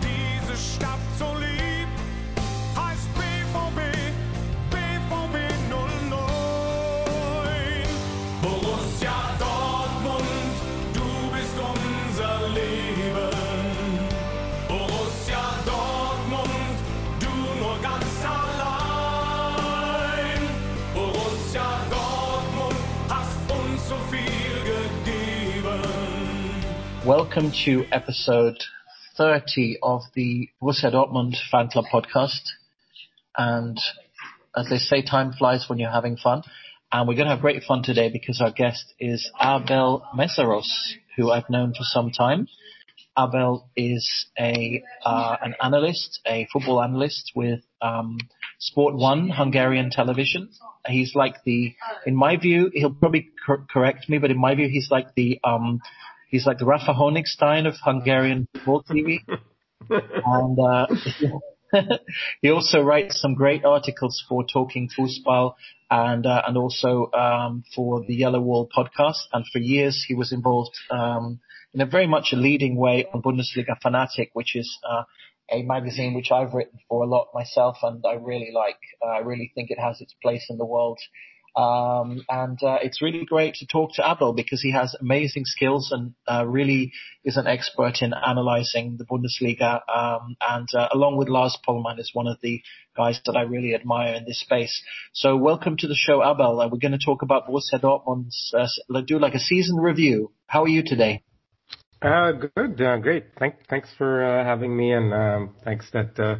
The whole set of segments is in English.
diese Stadt so lieb. Heißt BVB, BVB 09. Borussia Dortmund, du bist unser Leben. Borussia Dortmund, du nur ganz allein. Borussia Dortmund, hast uns so viel gegeben. Welcome to episode 30 of the Borussia Dortmund Fan Club podcast. And as they say, time flies when you're having fun. And we're going to have great fun today because our guest is Abel Meszaros, who I've known for some time. Abel is a uh, an analyst, a football analyst with um, Sport One Hungarian television. He's like the, in my view, he'll probably cor- correct me, but in my view, he's like the um, he's like the Rafa Honigstein of Hungarian football TV. and uh, he also writes some great articles for Talking Fußball and uh, and also um, for the Yellow Wall podcast. And for years he was involved um, in a very much a leading way on Bundesliga Fanatic, which is uh, a magazine which I've written for a lot myself, and I really like. Uh, I really think it has its place in the world. Um, and uh, it's really great to talk to Abel because he has amazing skills and uh, really is an expert in analysing the Bundesliga. Um, and uh, along with Lars Pollmann is one of the guys that I really admire in this space. So welcome to the show, Abel. Uh, we're going to talk about Borussia Dortmund's uh, do like a season review. How are you today? Uh, good, uh, great. Thank, thanks for uh, having me, and um, thanks that uh,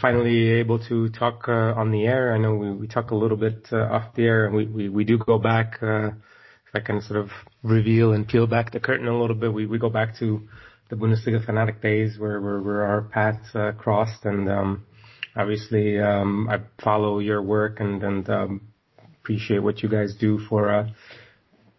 finally able to talk uh, on the air. I know we, we talk a little bit uh, off the air, and we, we, we do go back. Uh, if I can sort of reveal and peel back the curtain a little bit, we, we go back to the Bundesliga fanatic days where our paths crossed, and um, obviously um, I follow your work and and appreciate what you guys do for.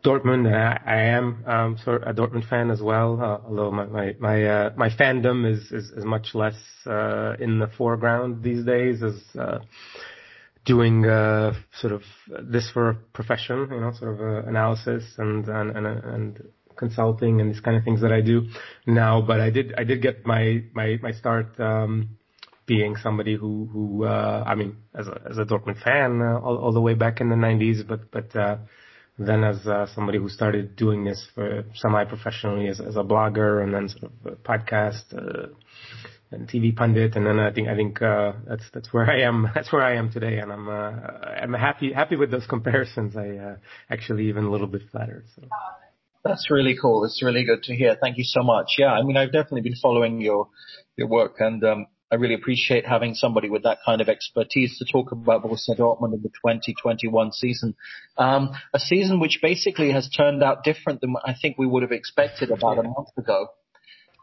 Dortmund. I, I am um, sort of a Dortmund fan as well, uh, although my my my, uh, my fandom is, is is much less uh, in the foreground these days. As uh, doing uh, sort of this for a profession, you know, sort of uh, analysis and and and, and consulting and these kind of things that I do now. But I did I did get my my my start. Um, being somebody who, who uh, I mean, as a, as a Dortmund fan all, all the way back in the 90s, but but uh, then as uh, somebody who started doing this for semi-professionally as, as a blogger and then sort of podcast uh, and TV pundit and then I think I think uh, that's that's where I am that's where I am today and I'm uh, I'm happy happy with those comparisons I uh, actually even a little bit flattered so That's really cool. It's really good to hear. Thank you so much. Yeah, I mean, I've definitely been following your your work, and um, I really appreciate having somebody with that kind of expertise to talk about Borussia Dortmund in the 2021 season. Um, a season which basically has turned out different than I think we would have expected about a month ago.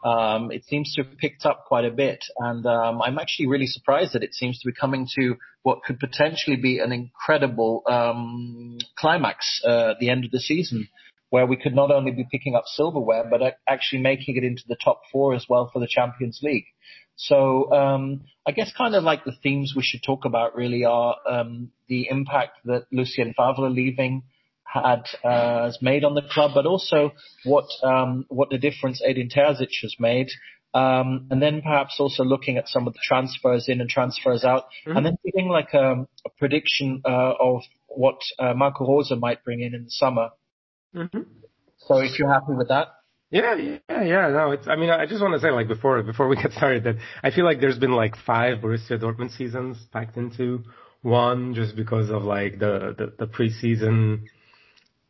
Um, it seems to have picked up quite a bit, and um, I'm actually really surprised that it seems to be coming to what could potentially be an incredible um, climax uh, at the end of the season, where we could not only be picking up silverware, but actually making it into the top four as well for the Champions League. So um, I guess kind of like the themes we should talk about really are um, the impact that Lucien Favre leaving had uh, has made on the club, but also what um, what the difference Edin Terzic has made. Um, and then perhaps also looking at some of the transfers in and transfers out, and then giving like a, a prediction uh, of what uh, Marco Rose might bring in in the summer. mm-hmm. So if you're happy with that. Yeah, yeah, yeah. No, it's. I mean, I just want to say, like before, before we get started, that I feel like there's been like five Borussia Dortmund seasons packed into one, just because of like the the, the preseason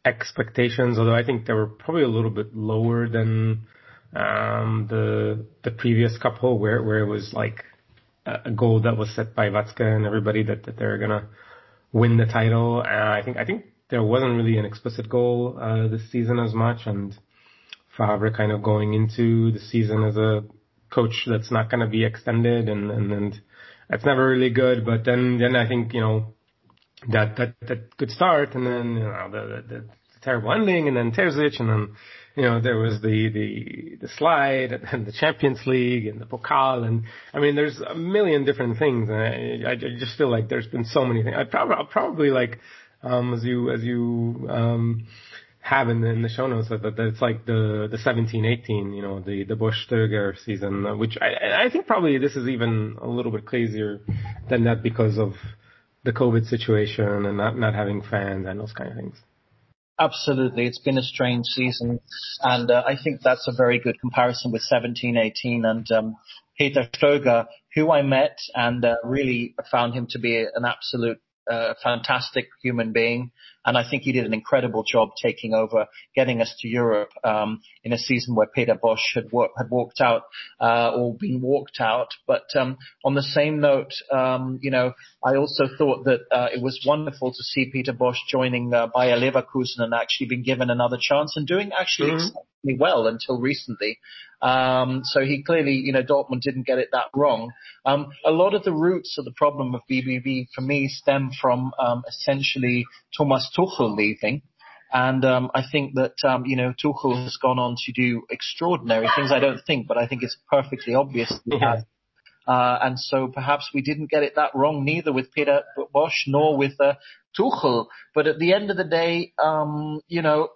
expectations. Although I think they were probably a little bit lower than um, the the previous couple, where where it was like a, goal that was set by Watzke and everybody that that they're gonna win the title. Uh, I think I think there wasn't really an explicit goal uh, this season as much, and Favre kind of going into the season as a coach that's not going to be extended, and and and that's never really good. But then then I think you know that that that good start, and then you know the the, the terrible ending, and then Terzic, and then you know there was the the the slide, and the Champions League, and the Pokal, and I mean there's a million different things, and I, I just feel like there's been so many things. I probably I'll probably like um as you as you um have in the, in the show notes that, that it's like the the 17-18, you know, the the Bosz Stöger season, which I I think probably this is even a little bit crazier than that because of the COVID situation and not not having fans and those kind of things. Absolutely, it's been a strange season, and uh, I think that's a very good comparison with 17-18 and um, Peter Stöger, who I met and uh, really found him to be an absolute a fantastic human being, and I think he did an incredible job taking over, getting us to Europe um, in a season where Peter Bosz had, wor- had walked out uh, or been walked out. But um, on the same note, um, you know, I also thought that uh, it was wonderful to see Peter Bosz joining uh, Bayer Leverkusen and actually being given another chance and doing actually mm-hmm. exceptionally well until recently. Um, so he clearly, you know, Dortmund didn't get it that wrong. Um, a lot of the roots of the problem of BBV for me stem from um, essentially Thomas Tuchel leaving. And um, I think that um, you know Tuchel has gone on to do extraordinary things. I don't think, but I think it's perfectly obvious he has. Uh, and so perhaps we didn't get it that wrong, neither with Peter Bosz nor with uh, Tuchel. But at the end of the day, um, you know,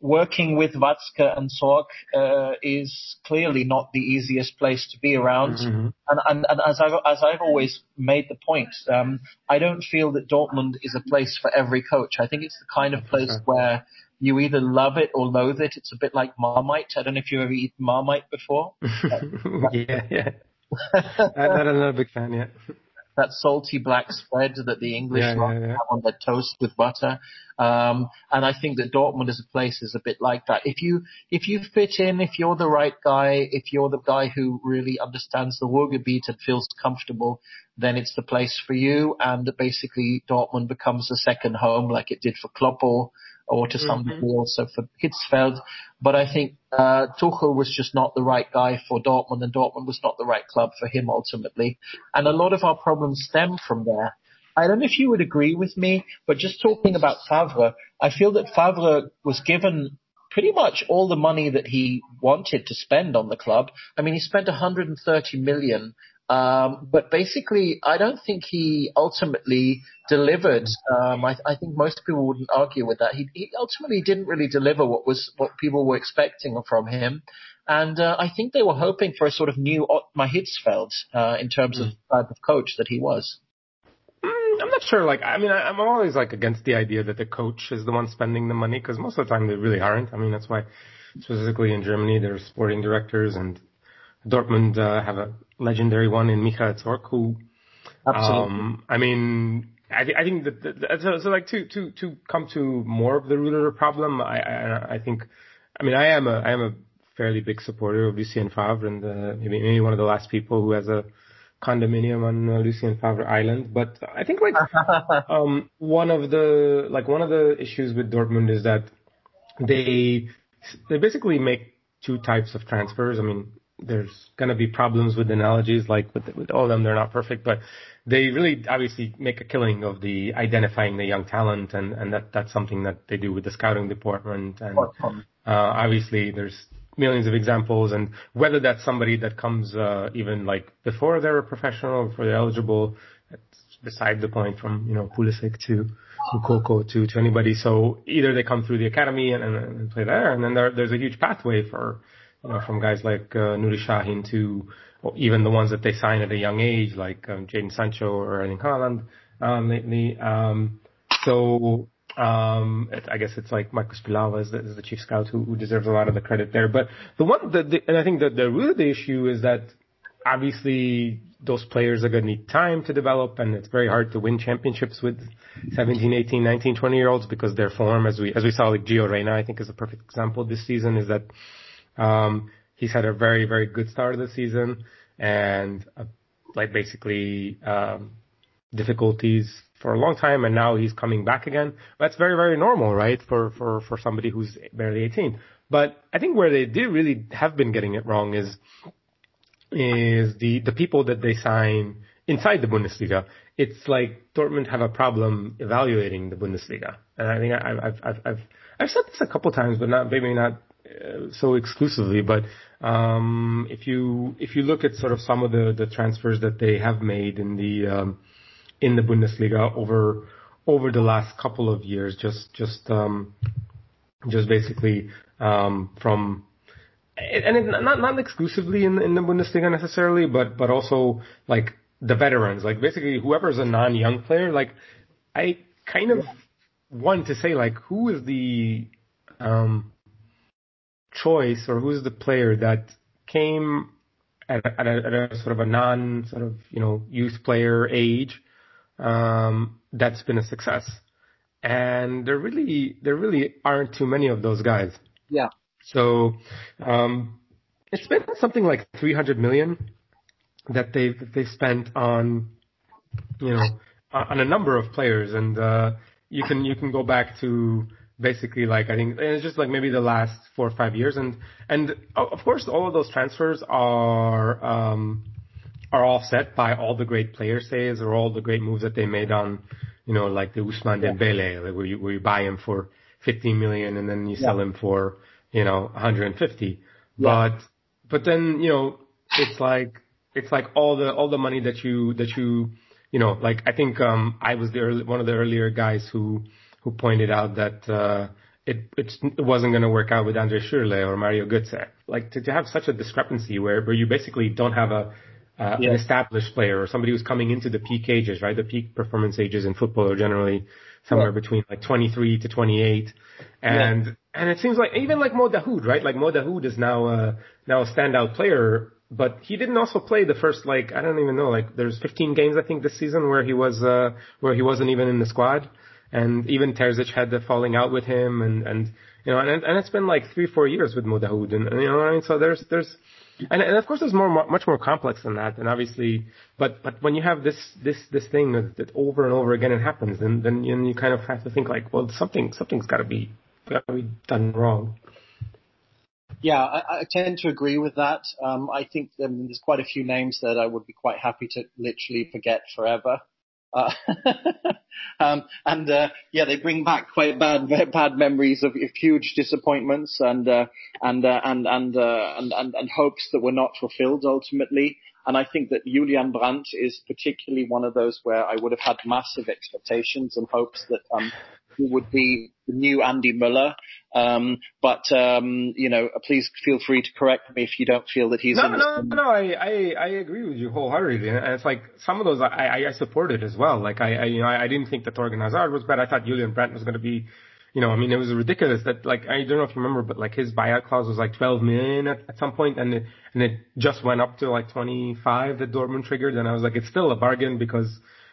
working with Watzke and Zorc uh, is clearly not the easiest place to be around. Mm-hmm. And, and, and, as I've as I've always made the point, um, I don't feel that Dortmund is a place for every coach. I think it's the kind of place sure. where you either love it or loathe it. It's a bit like Marmite. I don't know if you've ever eaten Marmite before. yeah, yeah. I'm not a big fan yet that salty black spread that the English yeah, yeah, yeah. have on their toast with butter. Um, and I think that Dortmund as a place is a bit like that. If you if you fit in, if you're the right guy, if you're the guy who really understands the Ruhrgebiet and feels comfortable, then it's the place for you. And basically, Dortmund becomes a second home, like it did for Klopp or to some mm-hmm. degree also for Hitzfeld. But I think uh, Tuchel was just not the right guy for Dortmund, and Dortmund was not the right club for him ultimately. And a lot of our problems stem from there. I don't know if you would agree with me, but just talking about Favre, I feel that Favre was given pretty much all the money that he wanted to spend on the club. I mean, he spent 130 million um, but basically, I don't think he ultimately delivered. Um, I, I, think most people wouldn't argue with that. He, he, ultimately didn't really deliver what was what people were expecting from him, and uh, I think they were hoping for a sort of new Ottmar Hitzfeld uh, in terms of the type of coach that he was. Mm, I'm not sure. Like, I mean, I, I'm always like against the idea that the coach is the one spending the money because most of the time they really aren't. I mean, that's why specifically in Germany there's sporting directors and Dortmund uh, have a legendary one in Michael Zorc, who, Absolutely. Um, I mean, I, th- I think that, that so, so, like to to to come to more of the the problem, I, I I think, I mean, I am a I am a fairly big supporter of Lucien Favre and uh, maybe maybe one of the last people who has a condominium on uh, Lucien Favre Island. But I think like um one of the like one of the issues with Dortmund is that they they basically make two types of transfers. I mean, there's going to be problems with analogies, like with, with all of them, they're not perfect, but they really obviously make a killing of the identifying the young talent, and, and that, that's something that they do with the scouting department. And uh, obviously, there's millions of examples, and whether that's somebody that comes uh, even like before they're a professional, before they're eligible, that's beside the point. From you know Pulisic to Moukoko to to anybody. So either they come through the academy and, and, and play there, and then there, there's a huge pathway for know, from guys like uh, Nuri Sahin to even the ones that they sign at a young age, like um, Jadon Sancho or Erling Haaland um, lately. Um, so um, it, I guess it's like Marcus Pilawa is the, is the chief scout who, who, deserves a lot of the credit there. But the one, the, the, and I think that the root of the issue is that obviously those players are going to need time to develop and it's very hard to win championships with 17, 18, 19, 20 year olds because their form, as we, as we saw like Gio Reyna, I think is a perfect example this season is that um, he's had a very, very good start of the season and uh, like basically, um, difficulties for a long time and now he's coming back again. That's very, very normal, right? For, for, for somebody who's barely 18. But I think where they did really have been getting it wrong is, is the, the people that they sign inside the Bundesliga. It's like Dortmund have a problem evaluating the Bundesliga. And I think I, I've, I've, I've, I've said this a couple times, but not, maybe not so exclusively, but um, if you if you look at sort of some of the, the transfers that they have made in the um, in the Bundesliga over over the last couple of years, just just um, just basically um, from and it, not not exclusively in in the Bundesliga necessarily, but but also like the veterans, like basically whoever's a non-young player. Like I kind of want to say like who is the um, choice or who's the player that came at a, at a, at a sort of a non sort of you know youth player age um, that's been a success, and there really there really aren't too many of those guys. Yeah. So um, it's been something like 300 million that they've they've spent on you know on a number of players, and uh, you can you can go back to basically like I think it's just like maybe the last four or five years, and and of course all of those transfers are um, are offset by all the great player saves or all the great moves that they made on you know like the Ousmane Dembele, like where you where you buy him for 15 million and then you sell him for you know 150, yeah. but but then you know it's like it's like all the all the money that you that you you know like I think um I was the early, one of the earlier guys who who pointed out that uh, it it wasn't going to work out with Andre Schürrle or Mario Götze. Like to, to have such a discrepancy where where you basically don't have a uh, yeah. an established player or somebody who's coming into the peak ages, right? The peak performance ages in football are generally somewhere yeah. between like 23 to 28, and yeah. and it seems like even like Mo Dahoud, right? Like Mo Dahoud is now uh, now a standout player, but he didn't also play the first like I don't even know like there's 15 games I think this season where he was uh, where he wasn't even in the squad and even Terzic had the falling out with him, and and you know, and and it's been like three four years with Mo Dahoud, and, and you know what I mean. So there's there's and, and of course there's more much more complex than that, and obviously, but but when you have this this this thing that, that over and over again it happens, then then you, you kind of have to think like, well, something something's got to be got to be done wrong. Yeah, I, I, tend to agree with that. Um, I think um, there's quite a few names that I would be quite happy to literally forget forever. Uh, um, and uh, yeah, they bring back quite bad bad memories of, of huge disappointments and uh, and, uh, and, and, uh, and and and hopes that were not fulfilled ultimately. And I think that Julian Brandt is particularly one of those where I would have had massive expectations and hopes that um, would be the new Andy Möller. Um, but um, you know, please feel free to correct me if you don't feel that he's. No, no, no, no. I, I, I agree with you wholeheartedly, and it's like some of those I, I supported as well. Like I, I, you know, I didn't think that Thorgan Hazard was bad. I thought Julian Brandt was going to be you know, I mean, it was ridiculous that like I don't know if you remember, but like his buyout clause was like 12 million at, at some point, and it, and it just went up to like 25 that Dortmund triggered, and I was like, it's still a bargain because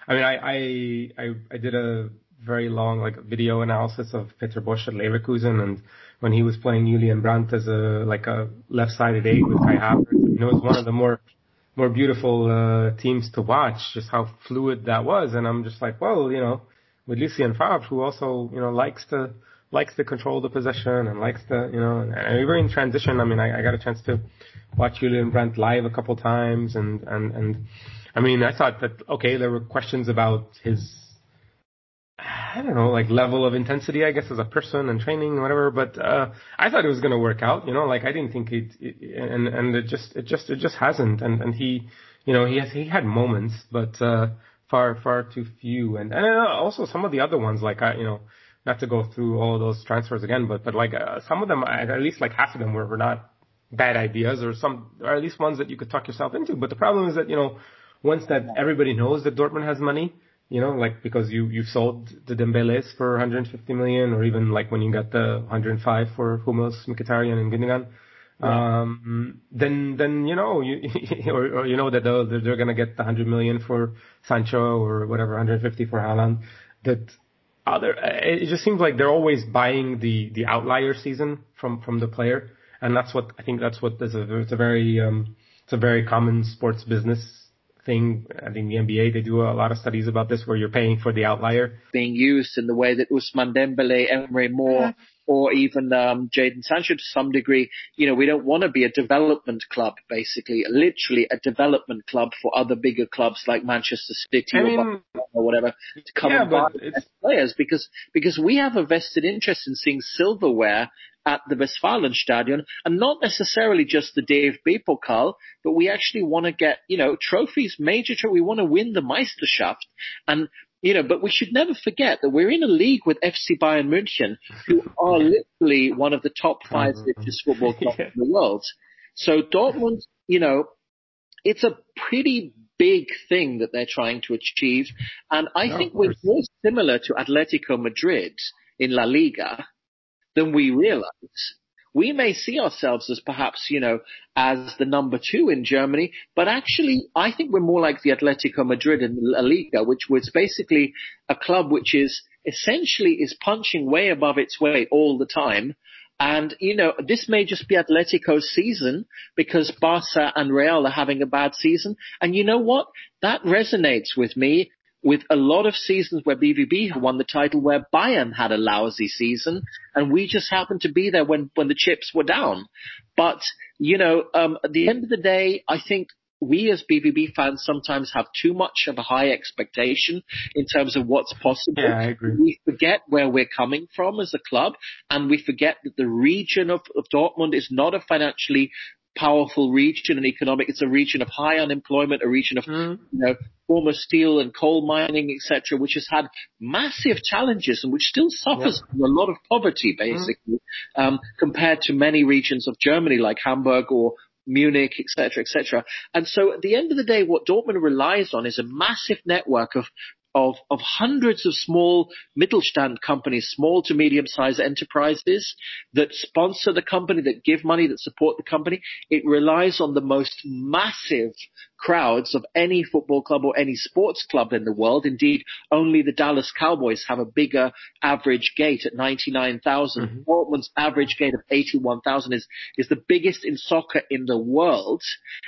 I mean, I I I, I did a very long like video analysis of Peter Bosz at Leverkusen, and when he was playing Julian Brandt as a like a left-sided eight with Kai Havertz, you know, it was one of the more more beautiful uh, teams to watch, just how fluid that was, and I'm just like, well, you know with Lucien Favre, who also you know likes to likes to control the possession and likes to you know. And we were in transition. I mean, I, I got a chance to watch Julian Brandt live a couple times, and and and I mean, I thought that okay, there were questions about his. I don't know, like level of intensity, I guess, as a person and training and whatever. But uh, I thought it was going to work out. You know, like I didn't think it, it, and and it just it just it just hasn't. And and he, you know, he has he had moments, but uh, far far too few. And and also some of the other ones, like I, you know, not to go through all those transfers again, but but like uh, some of them, at least like half of them were, were not bad ideas, or some, or at least ones that you could talk yourself into. But the problem is that you know, once that everybody knows that Dortmund has money, you know, like because you you sold the Dembeles for 150 million, or even like when you got the 105 for Hummels, Mkhitaryan, and Gundogan um, then then you know you or, or you know that they're, they're going to get the 100 million for Sancho or whatever 150 for Haaland. That other it just seems like they're always buying the the outlier season from from the player, and that's what I think that's what is a it's a very um, it's a very common sports business thing. I think the NBA, they do a lot of studies about this where you're paying for the outlier. Being used in the way that Ousmane Dembele, Emre Mor, mm-hmm. Or even um, Jadon Sancho to some degree. You know, we don't want to be a development club, basically, literally a development club for other bigger clubs like Manchester City I mean, or, or whatever to come yeah, and buy players because because we have a vested interest in seeing silverware at the Westfalenstadion and not necessarily just the DFB Pokal, but we actually want to get, you know, trophies, major trophies. We want to win the Meisterschaft. And you know, but we should never forget that we're in a league with FC Bayern München, who are literally one of the top 5 Mhm. richest football clubs Yeah. in the world. So Dortmund, you know, it's a pretty big thing that they're trying to achieve. And I Yeah, think we're more similar to Atletico Madrid in La Liga than we realize. We may see ourselves as perhaps, you know, as the number two in Germany, but actually I think we're more like the Atletico Madrid in La Liga, which was basically a club which is essentially is punching way above its weight all the time. And, you know, this may just be Atletico's season because Barca and Real are having a bad season. And you know what? That resonates with me with a lot of seasons where BVB have won the title where Bayern had a lousy season and we just happened to be there when, when the chips were down. But, you know, um, at the end of the day, I think we as BVB fans sometimes have too much of a high expectation in terms of what's possible. Yeah, I agree. We forget where we're coming from as a club and we forget that the region of, of Dortmund is not a financially powerful region and economic. It's a region of high unemployment, a region of Mm. you know, former steel and coal mining, etc., which has had massive challenges and which still suffers from a lot of poverty, basically, um, compared to many regions of Germany like Hamburg or Munich, etc., etc. And so, at the end of the day, what Dortmund relies on is a massive network of of, of hundreds of small Mittelstand companies, small to medium sized enterprises that sponsor the company, that give money, that support the company. It relies on the most massive crowds of any football club or any sports club in the world. Indeed, only the Dallas Cowboys have a bigger average gate at 99,000. Mhm. Dortmund's average gate of 81,000 is, is the biggest in soccer in the world.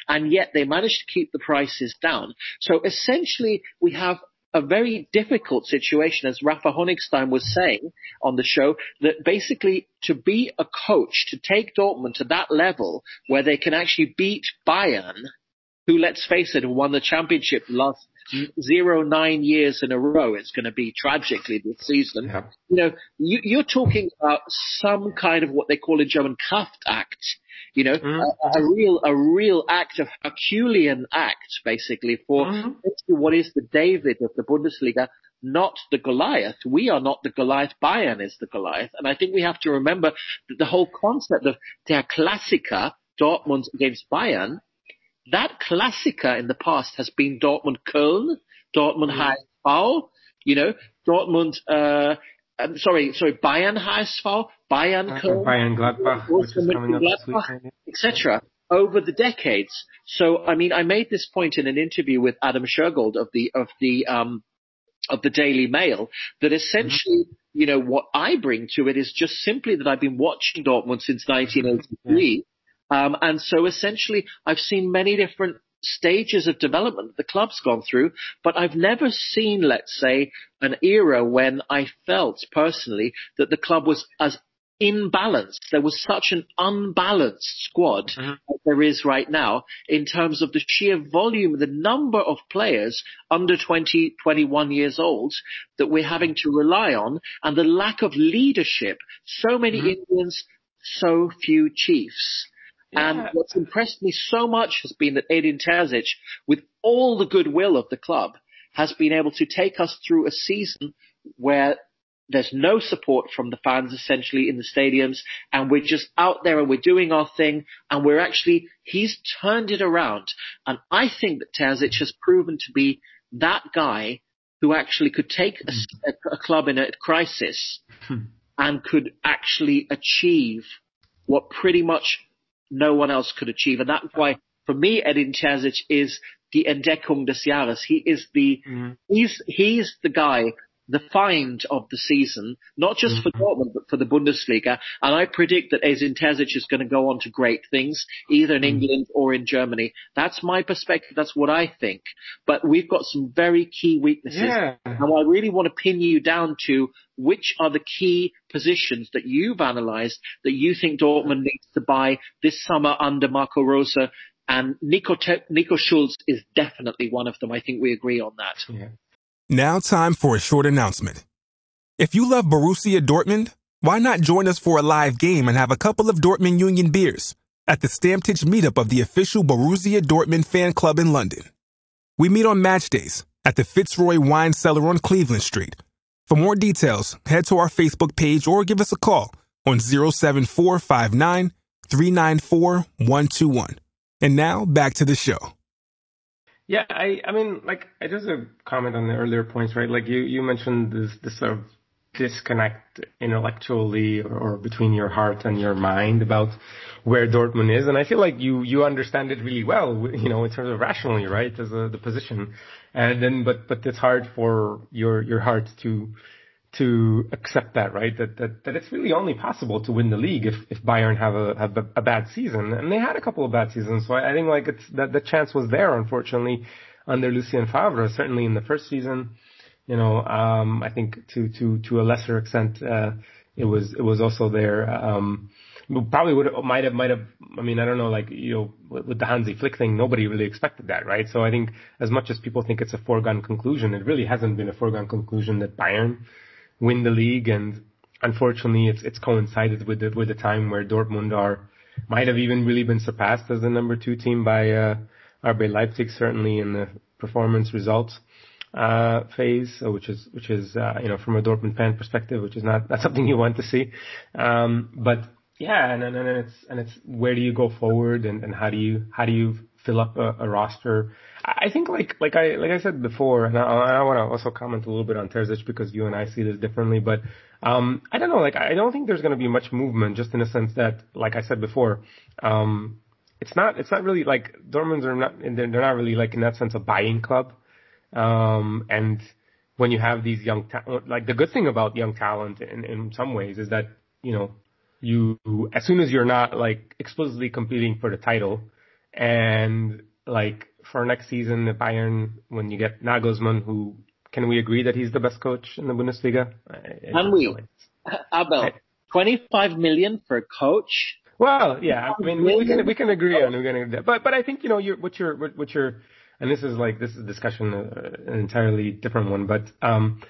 And yet they managed to keep the prices down. So essentially we have a very difficult situation, as Rafa Honigstein was saying on the show, that basically to be a coach, to take Dortmund to that level where they can actually beat Bayern, who, let's face it, won the championship last zero nine years in a row. It's going to be tragically this season. Yeah. You know, you, you're talking about some kind of what they call in German Kraft act. You know, Mhm. a, a real a real act of Herculean act, basically for Mhm. what is the David of the Bundesliga, not the Goliath. We are not the Goliath. Bayern is the Goliath, and I think we have to remember that the whole concept of der Klassiker, Dortmund against Bayern, that Klassiker in the past has been Dortmund Köln, Dortmund Mhm. HSV, you know, Dortmund. Uh, I'm sorry, sorry, Bayern HSV, Bayern Köln, Bayern Gladbach, which also is coming up this Mönchengladbach, weekend. etc. over the decades. So, I mean, I made this point in an interview with Adam Shergold of the of the um, of the Daily Mail that essentially, you know, what I bring to it is just simply that I've been watching Dortmund since 1983, um, and so essentially I've seen many different stages of development that the club's gone through, but I've never seen, let's say, an era when I felt personally that the club was as imbalanced. There was such an unbalanced squad Mhm. as there is right now in terms of the sheer volume, the number of players under 20, 21 years old that we're having to rely on and the lack of leadership. So many Mhm. Indians, so few chiefs. And what's impressed me so much has been that Edin Terzic, with all the goodwill of the club, has been able to take us through a season where there's no support from the fans essentially in the stadiums and we're just out there and we're doing our thing and we're actually, he's turned it around. And I think that Terzic has proven to be that guy who actually could take a, a- a club in a crisis Hmm. and could actually achieve what pretty much no one else could achieve. And that's why, for me, Edin Terzic is the Entdeckung des Jahres. He is the Mhm. he's he's the guy, the find of the season, not just for Mhm. Dortmund but for the Bundesliga. And I predict that Edin Terzic is going to go on to great things, either in Mhm. England or in Germany. That's my perspective. That's what I think. But we've got some very key weaknesses. Yeah. Now, I really want to pin you down to which are the key positions that you've analysed that you think Dortmund needs to buy this summer under Marco Rose. And Nico, Te- Nico Schulz is definitely one of them. I think we agree on that. Yeah. Now, time for a short announcement. If you love Borussia Dortmund, why not join us for a live game and have a couple of Dortmund Union beers at the Stammtisch meetup of the official Borussia Dortmund fan club in London? We meet on match days, at the Fitzroy Wine Cellar on Cleveland Street. For more details, head to our Facebook page or give us a call on 07459 394 121. And now back to the show. Yeah, I, I mean, like, I just a comment on the earlier points, right? Like you, you mentioned this, this sort of disconnect intellectually or, or, between your heart and your mind about where Dortmund is. And I feel like you, you understand it really well, you know, in terms of rationally, right, as a, the position. And then, but, but it's hard for your, your heart to, to accept that, right? That, that, that it's really only possible to win the league if, if Bayern have a, have a, bad season. And they had a couple of bad seasons. So I, I think like it's, that the chance was there, unfortunately, under Lucien Favre, certainly in the first season. You know, um, I think to, to, to a lesser extent, uh, it was, it was also there. Um, probably would have, might have, might have, I mean, I don't know, like, you know, with, with the Hansi Flick thing, nobody really expected that, right? So I think as much as people think it's a foregone conclusion, it really hasn't been a foregone conclusion that Bayern win the league. And unfortunately, it's it's coincided with the with the time where Dortmund are might have even really been surpassed as the number two team by uh, RB Leipzig, certainly in the performance results uh, phase, which is which is uh, you know from a Dortmund fan perspective, which is not not something you want to see. Um, but yeah, and, and and it's and it's where do you go forward, and, and how do you how do you fill up a, a roster I think like like I like I said before, and I, I want to also comment a little bit on Terzic because you and I see this differently. But um, I don't know, like I don't think there's going to be much movement, just in a sense that, like I said before, um, it's not it's not really like Dortmunds are not they're, they're not really like in that sense a buying club. Um, and when you have these young ta- like the good thing about young talent in in some ways is that you know you as soon as you're not like explicitly competing for the title and like for next season at Bayern when you get Nagelsmann, who can we agree that he's the best coach in the Bundesliga? I, can we? Abel, 25 million for a coach? Well, yeah, I mean, we can we can agree on we're gonna, but but I think you know you're what you're what you're, and this is like this is a discussion uh, an entirely different one, but um,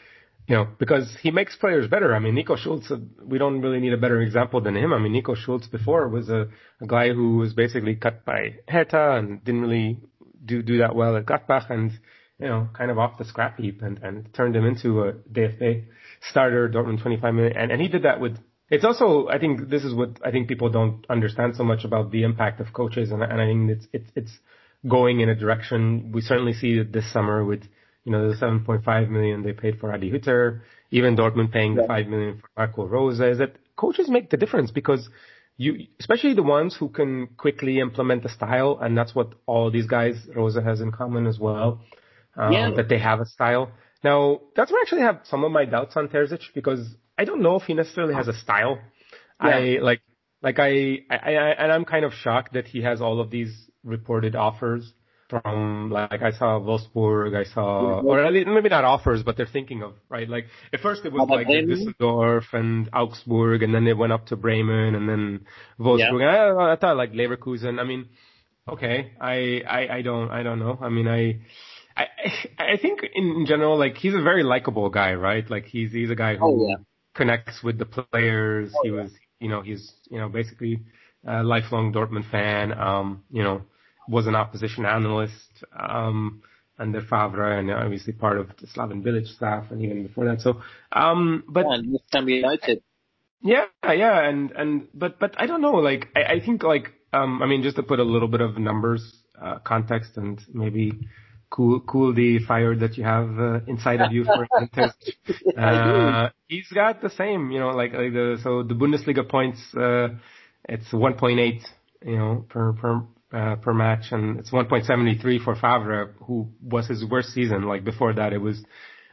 you know, because he makes players better. I mean, Nico Schulz, uh, we don't really need a better example than him. I mean, Nico Schulz before was a, a guy who was basically cut by Hertha and didn't really do do that well at Gladbach and you know kind of off the scrap heap and and turned him into a DFB starter Dortmund 25 minute and and he did that with it's also I think this is what I think people don't understand so much about the impact of coaches and and I think it's it's it's going in a direction we certainly see it this summer with you know the 7.5 million they paid for Adi Hütter even Dortmund paying the 5 million for Marco Rose, is that coaches make the difference because you, especially the ones who can quickly implement the style, and that's what all these guys Rose has in common as well. Um, yeah. That they have a style. Now, that's where I actually have some of my doubts on Terzic because I don't know if he necessarily has a style. Yeah. I like, like I, I, I, and I'm kind of shocked that he has all of these reported offers from like I saw Wolfsburg, I saw or maybe not offers, but they're thinking of right. Like at first it was like Düsseldorf and Augsburg, and then it went up to Bremen, and then Wolfsburg. Yeah. I, I thought like Leverkusen. I mean, okay, I, I I don't I don't know. I mean I. I I think in general, like he's a very likable guy, right? Like he's he's a guy who oh, yeah. connects with the players. Oh, he was, you know, he's you know basically a lifelong Dortmund fan. Um, you know, was an opposition analyst um, under Favre and obviously part of the Slaven Bilić staff and even before that. So, um, but yeah, United. Yeah, yeah, and and but but I don't know. Like I, I think like um, I mean just to put a little bit of numbers uh, context and maybe cool cool the fire that you have uh, inside of you for test. Uh, he's got the same, you know, like, like the so the Bundesliga points. Uh, it's 1.8, you know, per per uh, per match, and it's 1.73 for Favre, who was his worst season. Like before that, it was.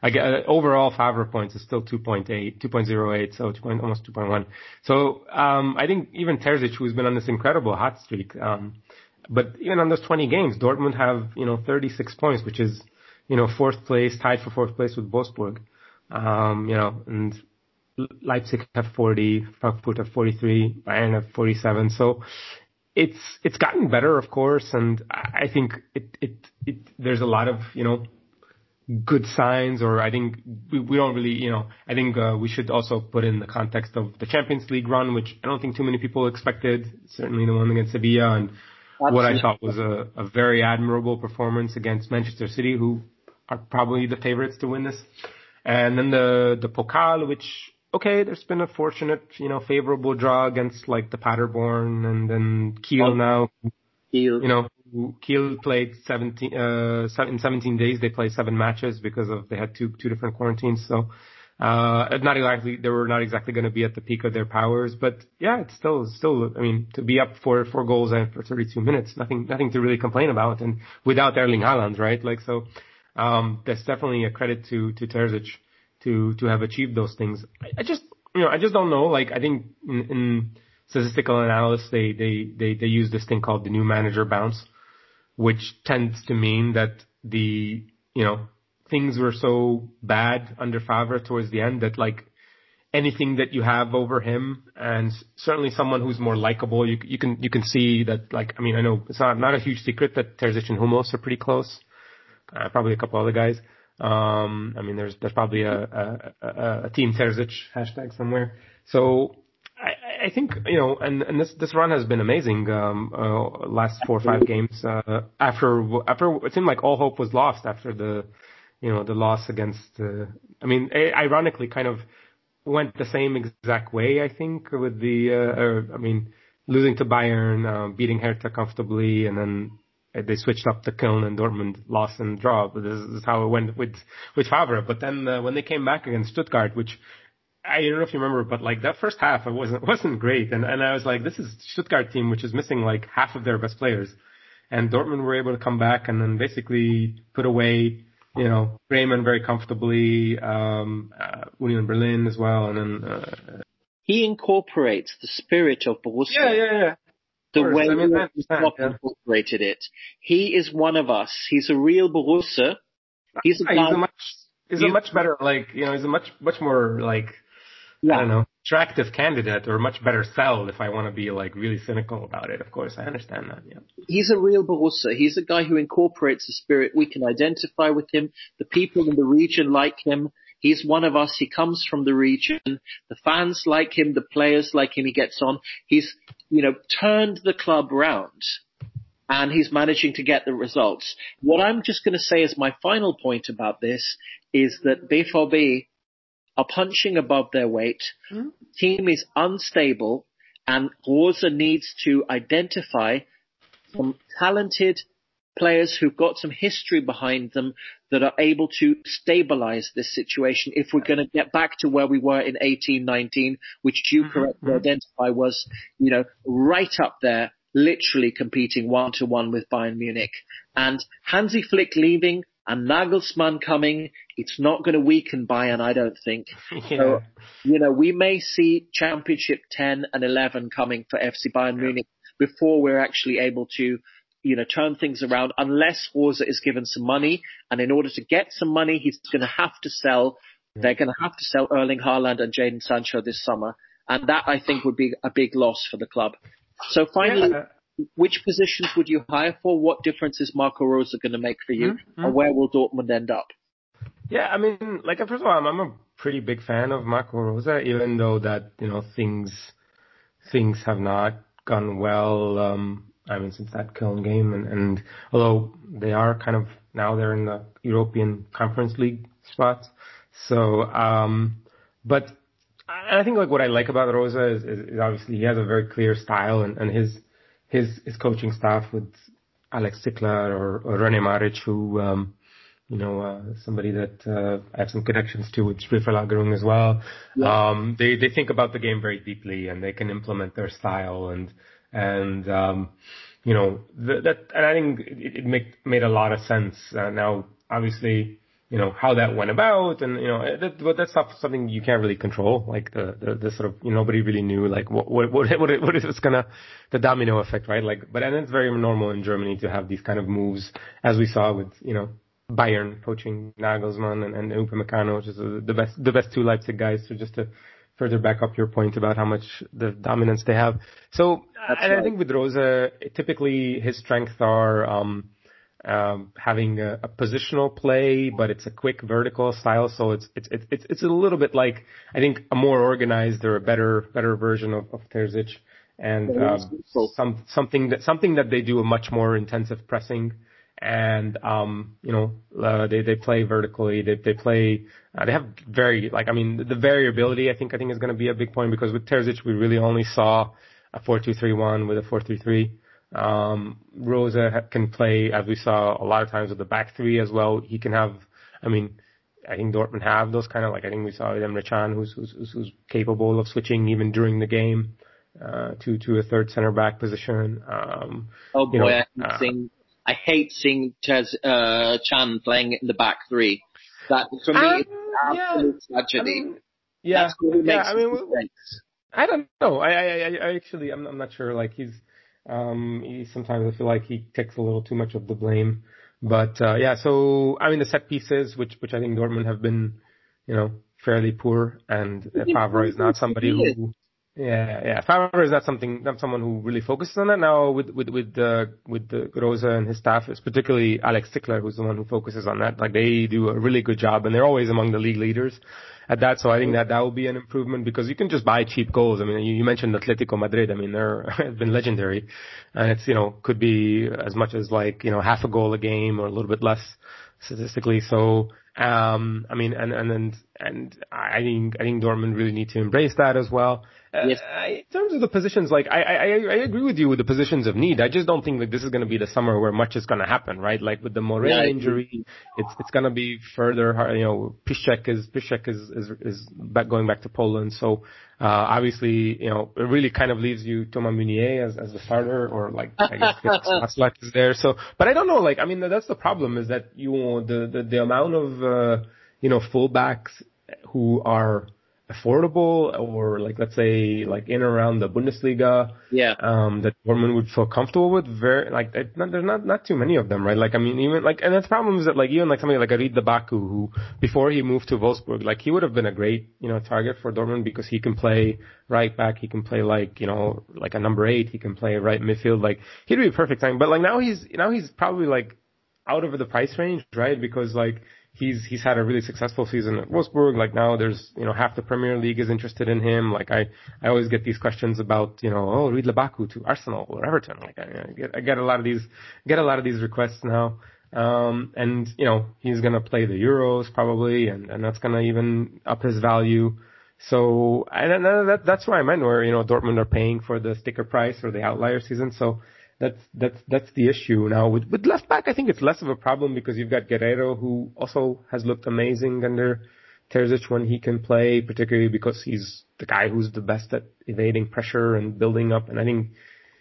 I get uh, overall Favre points is still 2.8, 2.08, so 2. almost 2.1. So um, I think even Terzic, who's been on this incredible hot streak, um, but even on those 20 games, Dortmund have you know 36 points, which is you know fourth place, tied for fourth place with Wolfsburg. Um, you know, and Leipzig have 40, Frankfurt have 43, Bayern have 47. So it's it's gotten better, of course, and I think it it, it there's a lot of you know good signs, or I think we, we don't really you know I think uh, we should also put in the context of the Champions League run, which I don't think too many people expected. Certainly the one against Sevilla, and Absolutely. what I thought was a, a very admirable performance against Manchester City, who are probably the favorites to win this. And then the the Pokal, which okay, there's been a fortunate, you know, favorable draw against like the Paderborn and then Kiel oh, now. Kiel. You know, Kiel played 17, uh, in 17 days. They played seven matches because of they had two two different quarantines. So uh, not exactly they were not exactly going to be at the peak of their powers, but yeah, it's still still. I mean, to be up for four goals and for 32 minutes, nothing nothing to really complain about, and without Erling Haaland, right? Like so, um, that's definitely a credit to to Terzic to to have achieved those things. I, I just you know I just don't know. Like I think in, in statistical analysis they, they they they use this thing called the new manager bounce, which tends to mean that the you know things were so bad under Favre towards the end that like anything that you have over him and certainly someone who's more likable, you, you can, you can see that like, I mean, I know it's not, not a huge secret that Terzic and Hummels are pretty close. Uh, probably a couple other guys. Um, I mean, there's there's probably a a, a, a team Terzic hashtag somewhere. So I, I think you know, and, and this this run has been amazing. Um, uh, last four or five games uh, after after it seemed like all hope was lost after the you know the loss against. Uh, I mean, ironically, kind of went the same exact way. I think with the uh, I mean, losing to Bayern, uh, beating Hertha comfortably, and then they switched up the Köln and Dortmund loss and draw. But this is how it went with with Favre. But then uh, when they came back against Stuttgart, which I don't know if you remember, but like that first half, it wasn't wasn't great, and and I was like, this is Stuttgart team which is missing like half of their best players, and Dortmund were able to come back and then basically put away, you know, Bremen very comfortably, um, uh, Union Berlin as well, and then. Uh, he incorporates the spirit of Borussia. Yeah, yeah, yeah the way I mean, Klopp yeah. incorporated it. He is one of us. He's a real Borussia. He's a, guy, he's a much he's a much better like you know he's a much much more like yeah. I don't know attractive candidate or much better sell if I want to be like really cynical about it. Of course, I understand that. Yeah. He's a real Borussia. He's a guy who incorporates the spirit. We can identify with him. The people in the region like him. He's one of us. He comes from the region. The fans like him. The players like him. He gets on. He's, you know, turned the club round and he's managing to get the results. What I'm just going to say as my final point about this is that BVB are punching above their weight. Mm-hmm. Team is unstable and Rose needs to identify some talented players who've got some history behind them that are able to stabilize this situation if we're going to get back to where we were in 1819, which you mm-hmm. correctly mm-hmm. identify was, you know, right up there, literally competing one to one with Bayern Munich. And Hansi Flick leaving and Nagelsmann coming, it's not going to weaken Bayern, I don't think. Yeah. So, you know, we may see championship 10 and 11 coming for FC Bayern yeah. Munich before we're actually able to you know, turn things around unless Rose is given some money. And in order to get some money, he's going to have to sell, they're going to have to sell Erling Haaland and Jadon Sancho this summer. And that I think would be a big loss for the club. So finally, yeah. which positions would you hire for? What difference is Marco Rose going to make for you? Mm-hmm. And where will Dortmund end up? Yeah, I mean, like first of all, I'm, I'm a pretty big fan of Marco Rose, even though that you know things things have not gone well. Um, I mean, since that Köln game, and, and although they are kind of now they're in the European Conference League spots. So, um, but I think like what I like about Rose is, is, is obviously he has a very clear style, and, and his his his coaching staff with Alex Zickler or, or Rene Maric, who um, you know, uh, somebody that uh, I have some connections to with Spielverlagerung as well. Yeah. Um, they they think about the game very deeply and they can implement their style and and um, you know th- that and I think it, it make, made a lot of sense. Uh, now, obviously, you know how that went about, and you know that, but that's not something you can't really control. Like the the, the sort of you know, nobody really knew like what what what what, gonna the domino effect, right? Like, but and it's very normal in Germany to have these kind of moves, as we saw with you know Bayern poaching Nagelsmann and, and Upamecano, which is the best the best two Leipzig guys. So just to further back up your point about how much the dominance they have. So, and right. I think with Rose, typically his strengths are um, um, having a, a, positional play, but it's a quick vertical style. So it's it's it's it's a little bit like I think a more organized or a better better version of, of Terzic, and um, some something that something that they do a much more intensive pressing and um, you know uh, they they play vertically. They they play. Uh, they have very like I mean the variability. I think I think is going to be a big point because with Terzic we really only saw a four two three one with a four three three. Um, Rose can play as we saw a lot of times with the back three as well. He can have. I mean. I think Dortmund have those kind of like I think we saw Emre Can who's, who's who's capable of switching even during the game uh, to to a third center back position. Um, oh boy, know, I uh, sing I hate seeing Tez, uh, Can playing in the back three. That for me um, is absolute yeah, tragedy. I mean, yeah, yeah. I mean, I don't know. I, I, I actually, I'm, I'm not sure. Like he's, um, he sometimes I feel like he takes a little too much of the blame. But uh, yeah, so I mean the set pieces, which which I think Dortmund have been, you know, fairly poor, and Favre is not somebody who yeah, yeah. Favre is not something, not someone who really focuses on that now with, with, with, uh, with the Rose and his staff, it's particularly Alex Zickler, who's the one who focuses on that. Like they do a really good job and they're always among the league leaders at that. So I think that that will be an improvement because you can just buy cheap goals. I mean, you, you mentioned Atletico Madrid. I mean, they're, been legendary and it's, you know, could be as much as like, you know, half a goal a game or a little bit less statistically. So, um, I mean, and, and, and, and I think, I think Dortmund really need to embrace that as well. Yes. Uh, in terms of the positions, like I, I, I agree with you with the positions of need. I just don't think that this is going to be the summer where much is going to happen, right? Like with the Moreno yeah, injury, it's it's going to be further. You know, Piszczek is Piszczek is is is back going back to Poland, so uh, obviously, you know, it really kind of leaves you Thomas Meunier as as the starter, or like I guess Passlack is there. So, but I don't know. Like, I mean, that's the problem is that you the the the amount of uh, you know fullbacks who are affordable or like let's say like in around the Bundesliga. Yeah. Um, that Dortmund would feel comfortable with. Very like not, there's not not too many of them, right? Like I mean even like and the problem is that like even like somebody like Ridle Baku who before he moved to Wolfsburg, like he would have been a great you know target for Dortmund because he can play right back, he can play like you know like a number eight, he can play right midfield, like he'd be a perfect time. But like now he's now he's probably like out of the price range, right? Because like he's he's had a really successful season at Wolfsburg. Like now, there's you know half the Premier League is interested in him. Like I I always get these questions about you know oh Ridle Baku to Arsenal or Everton. Like I, I get I get a lot of these get a lot of these requests now. Um, and you know he's gonna play the Euros probably, and and that's gonna even up his value. So and that that's why I meant, where you know Dortmund are paying for the sticker price or the outlier season. So that's that's that's the issue now with with left back. I think it's less of a problem because you've got Guerreiro who also has looked amazing under Terzic when he can play, particularly because he's the guy who's the best at evading pressure and building up. And I think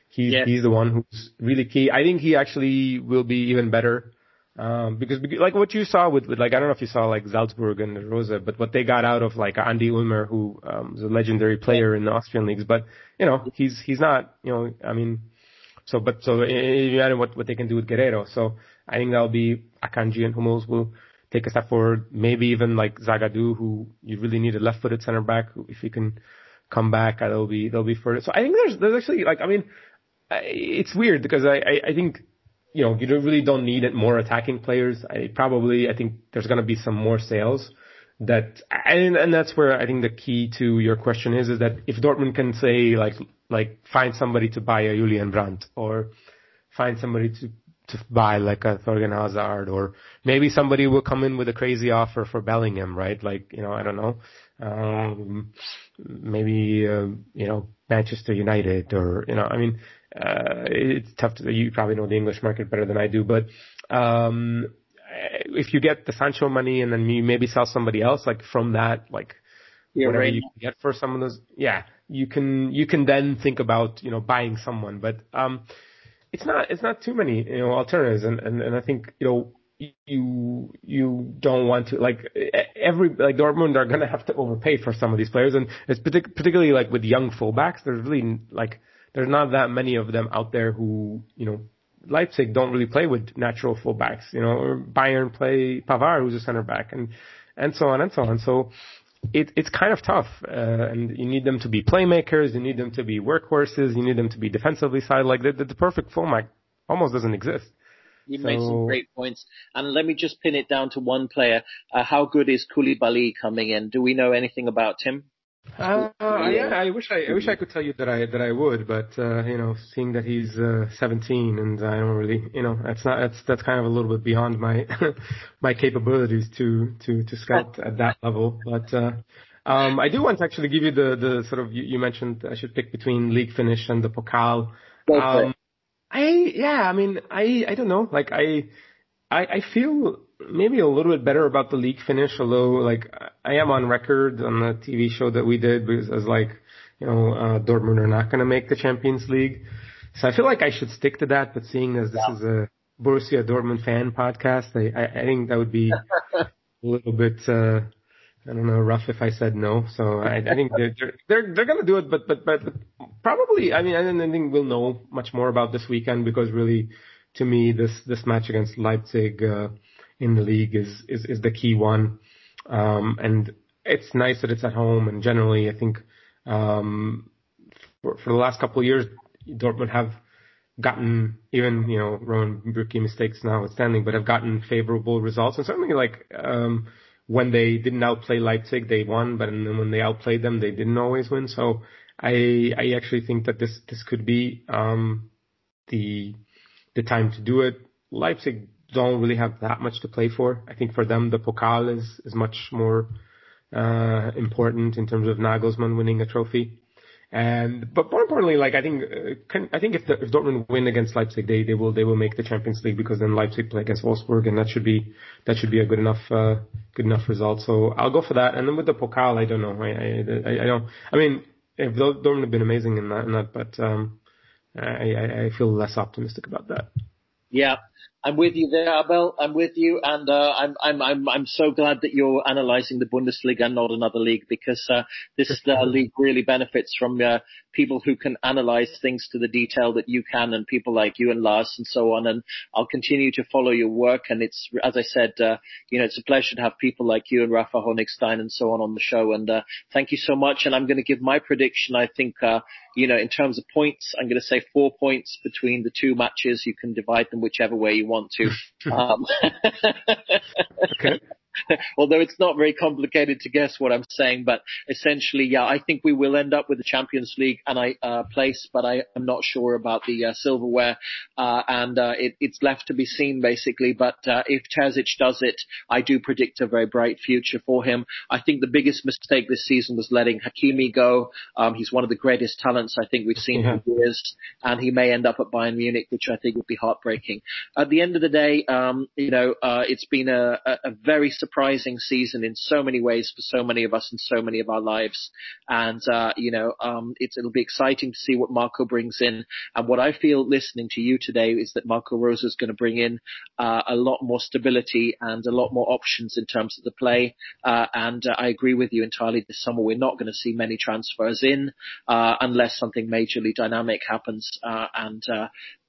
he's yeah. he's the one who's really key. I think he actually will be even better. Um, because, like what you saw with, with like, I don't know if you saw like Salzburg and Rose, but what they got out of like Andy Ulmer, who, um, is a legendary player in the Austrian leagues, but, you know, he's, he's not, you know, I mean, so, but so eh, eh, imagine what what they can do with Guerreiro. So I think that'll be Akanji and Hummels will take a step forward. Maybe even like Zagadou, who you really need a left-footed center back. If he can come back, uh, that'll be that'll be further. So I think there's there's actually like I mean, it's weird because I I, I think you know you really don't need more attacking players. I probably I think there's to be some more sales that and and that's where I think the key to your question is is that if Dortmund can say like like find somebody to buy a Julian Brandt or find somebody to to buy like a Thorgan Hazard or maybe somebody will come in with a crazy offer for Bellingham, right? Like, you know, I don't know. Um, maybe, uh, you know, Manchester United or, you know, I mean, uh, it's tough to, you probably know the English market better than I do, but, um, if you get the Sancho money and then you maybe sell somebody else, like from that, like You're whatever right. you get for some of those, yeah, you can you can then think about you know buying someone, but um, it's not it's not too many you know alternatives, and and, and I think you know you you don't want to like every like Dortmund are gonna have to overpay for some of these players, and it's partic- particularly like with young fullbacks. There's really like there's not that many of them out there who you know Leipzig don't really play with natural fullbacks. You know, or Bayern play Pavard, who's a center back, and and so on and so on. So it, it's kind of tough, uh, and you need them to be playmakers, you need them to be workhorses, you need them to be defensively side. Like the, the, the perfect fullback almost doesn't exist. You so, made some great points, and let me just pin it down to one player. Uh, how good is Coulibaly coming in? Do we know anything about him? Uh, yeah, I wish I, I wish I could tell you that I that I would, but uh, you know, seeing that he's uh, 17 and I don't really, you know, that's not that's that's kind of a little bit beyond my my capabilities to to to scout at that level. But uh, um, I do want to actually give you the the sort of you, you mentioned I should pick between league finish and the Pokal. Um, I yeah, I mean I I don't know, like I I I feel maybe a little bit better about the league finish, although like I am on record on the TV show that we did as like, you know, uh, Dortmund are not going to make the Champions League. So I feel like I should stick to that, but seeing as this yeah. is a Borussia Dortmund fan podcast, I, I, I think that would be a little bit, uh, I don't know, rough if I said no. So I, I think they're, they're, they're going to do it, but, but, but probably, I mean, I don't think we'll know much more about this weekend because really, to me, this, this match against Leipzig, uh, in the league is is, is the key one. Um, and it's nice that it's at home. And generally, I think um, for, for the last couple of years, Dortmund have gotten even you know Roman Bürki mistakes notwithstanding, but have gotten favorable results. And certainly, like um, when they didn't outplay Leipzig, they won. But then when they outplayed them, they didn't always win. So I I actually think that this this could be um, the the time to do it. Leipzig don't really have that much to play for. I think for them, the Pokal is, is much more uh, important in terms of Nagelsmann winning a trophy. And but more importantly, like I think uh, can, I think if, the, if Dortmund win against Leipzig, they they will they will make the Champions League because then Leipzig play against Wolfsburg, and that should be that should be a good enough uh, good enough result. So I'll go for that. And then with the Pokal, I don't know. I I, I don't. I mean, if Dortmund have been amazing in that, in that but um, I, I feel less optimistic about that. Yeah, I'm with you there, Abel. I'm with you, and uh, I'm I'm I'm I'm so glad that you're analysing the Bundesliga and not another league because uh, this uh, league really benefits from uh, people who can analyse things to the detail that you can, and people like you and Lars and so on. And I'll continue to follow your work. And it's as I said, uh, you know, it's a pleasure to have people like you and Rafa Honigstein and so on on the show. And uh, thank you so much. And I'm going to give my prediction. I think you know, in terms of points, I'm going to say four points between the two matches. You can divide them whichever way you want to. Um, okay. although it's not very complicated to guess what I'm saying, but essentially, yeah, I think we will end up with the Champions League and I uh, place, but I am not sure about the uh, silverware, uh, and uh, it, it's left to be seen basically. But uh, if Terzic does it, I do predict a very bright future for him. I think the biggest mistake this season was letting Hakimi go. Um, he's one of the greatest talents I think we've seen yeah. in years, and he may end up at Bayern Munich, which I think would be heartbreaking. At the end of the day, um, you know, uh, it's been a, a, a very surprising season in so many ways for so many of us in so many of our lives. And, uh, you know, um, it'll be exciting to see what Marco brings in. And what I feel listening to you today is that Marco Rose is going to bring in, uh, a lot more stability and a lot more options in terms of the play. Uh, and uh, I agree with you entirely this summer. We're not going to see many transfers in, uh, unless something majorly dynamic happens. Uh, and,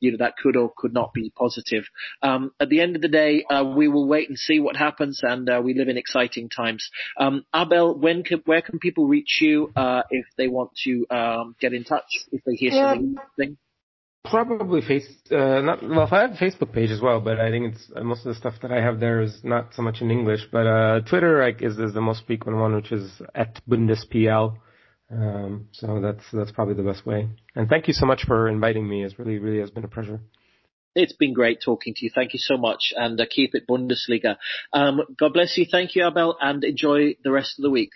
you know, that could or could not be positive. Um, at the end of the day, uh, we will wait and see what happens and and uh, we live in exciting times. Um, Abel, when can, where can people reach you uh, if they want to um, get in touch if they hear something? Probably face, uh, not, well, I have a Facebook page as well, but I think it's, uh, most of the stuff that I have there is not so much in English, but, uh, Twitter, like, is, is the most frequent one, which is at BundesPL. Um, so that's, that's probably the best way. And thank you so much for inviting me. It's really, really has been a pleasure. It's been great talking to you. Thank you so much, and uh, keep it Bundesliga. Um, God bless you. Thank you, Abel, and enjoy the rest of the week.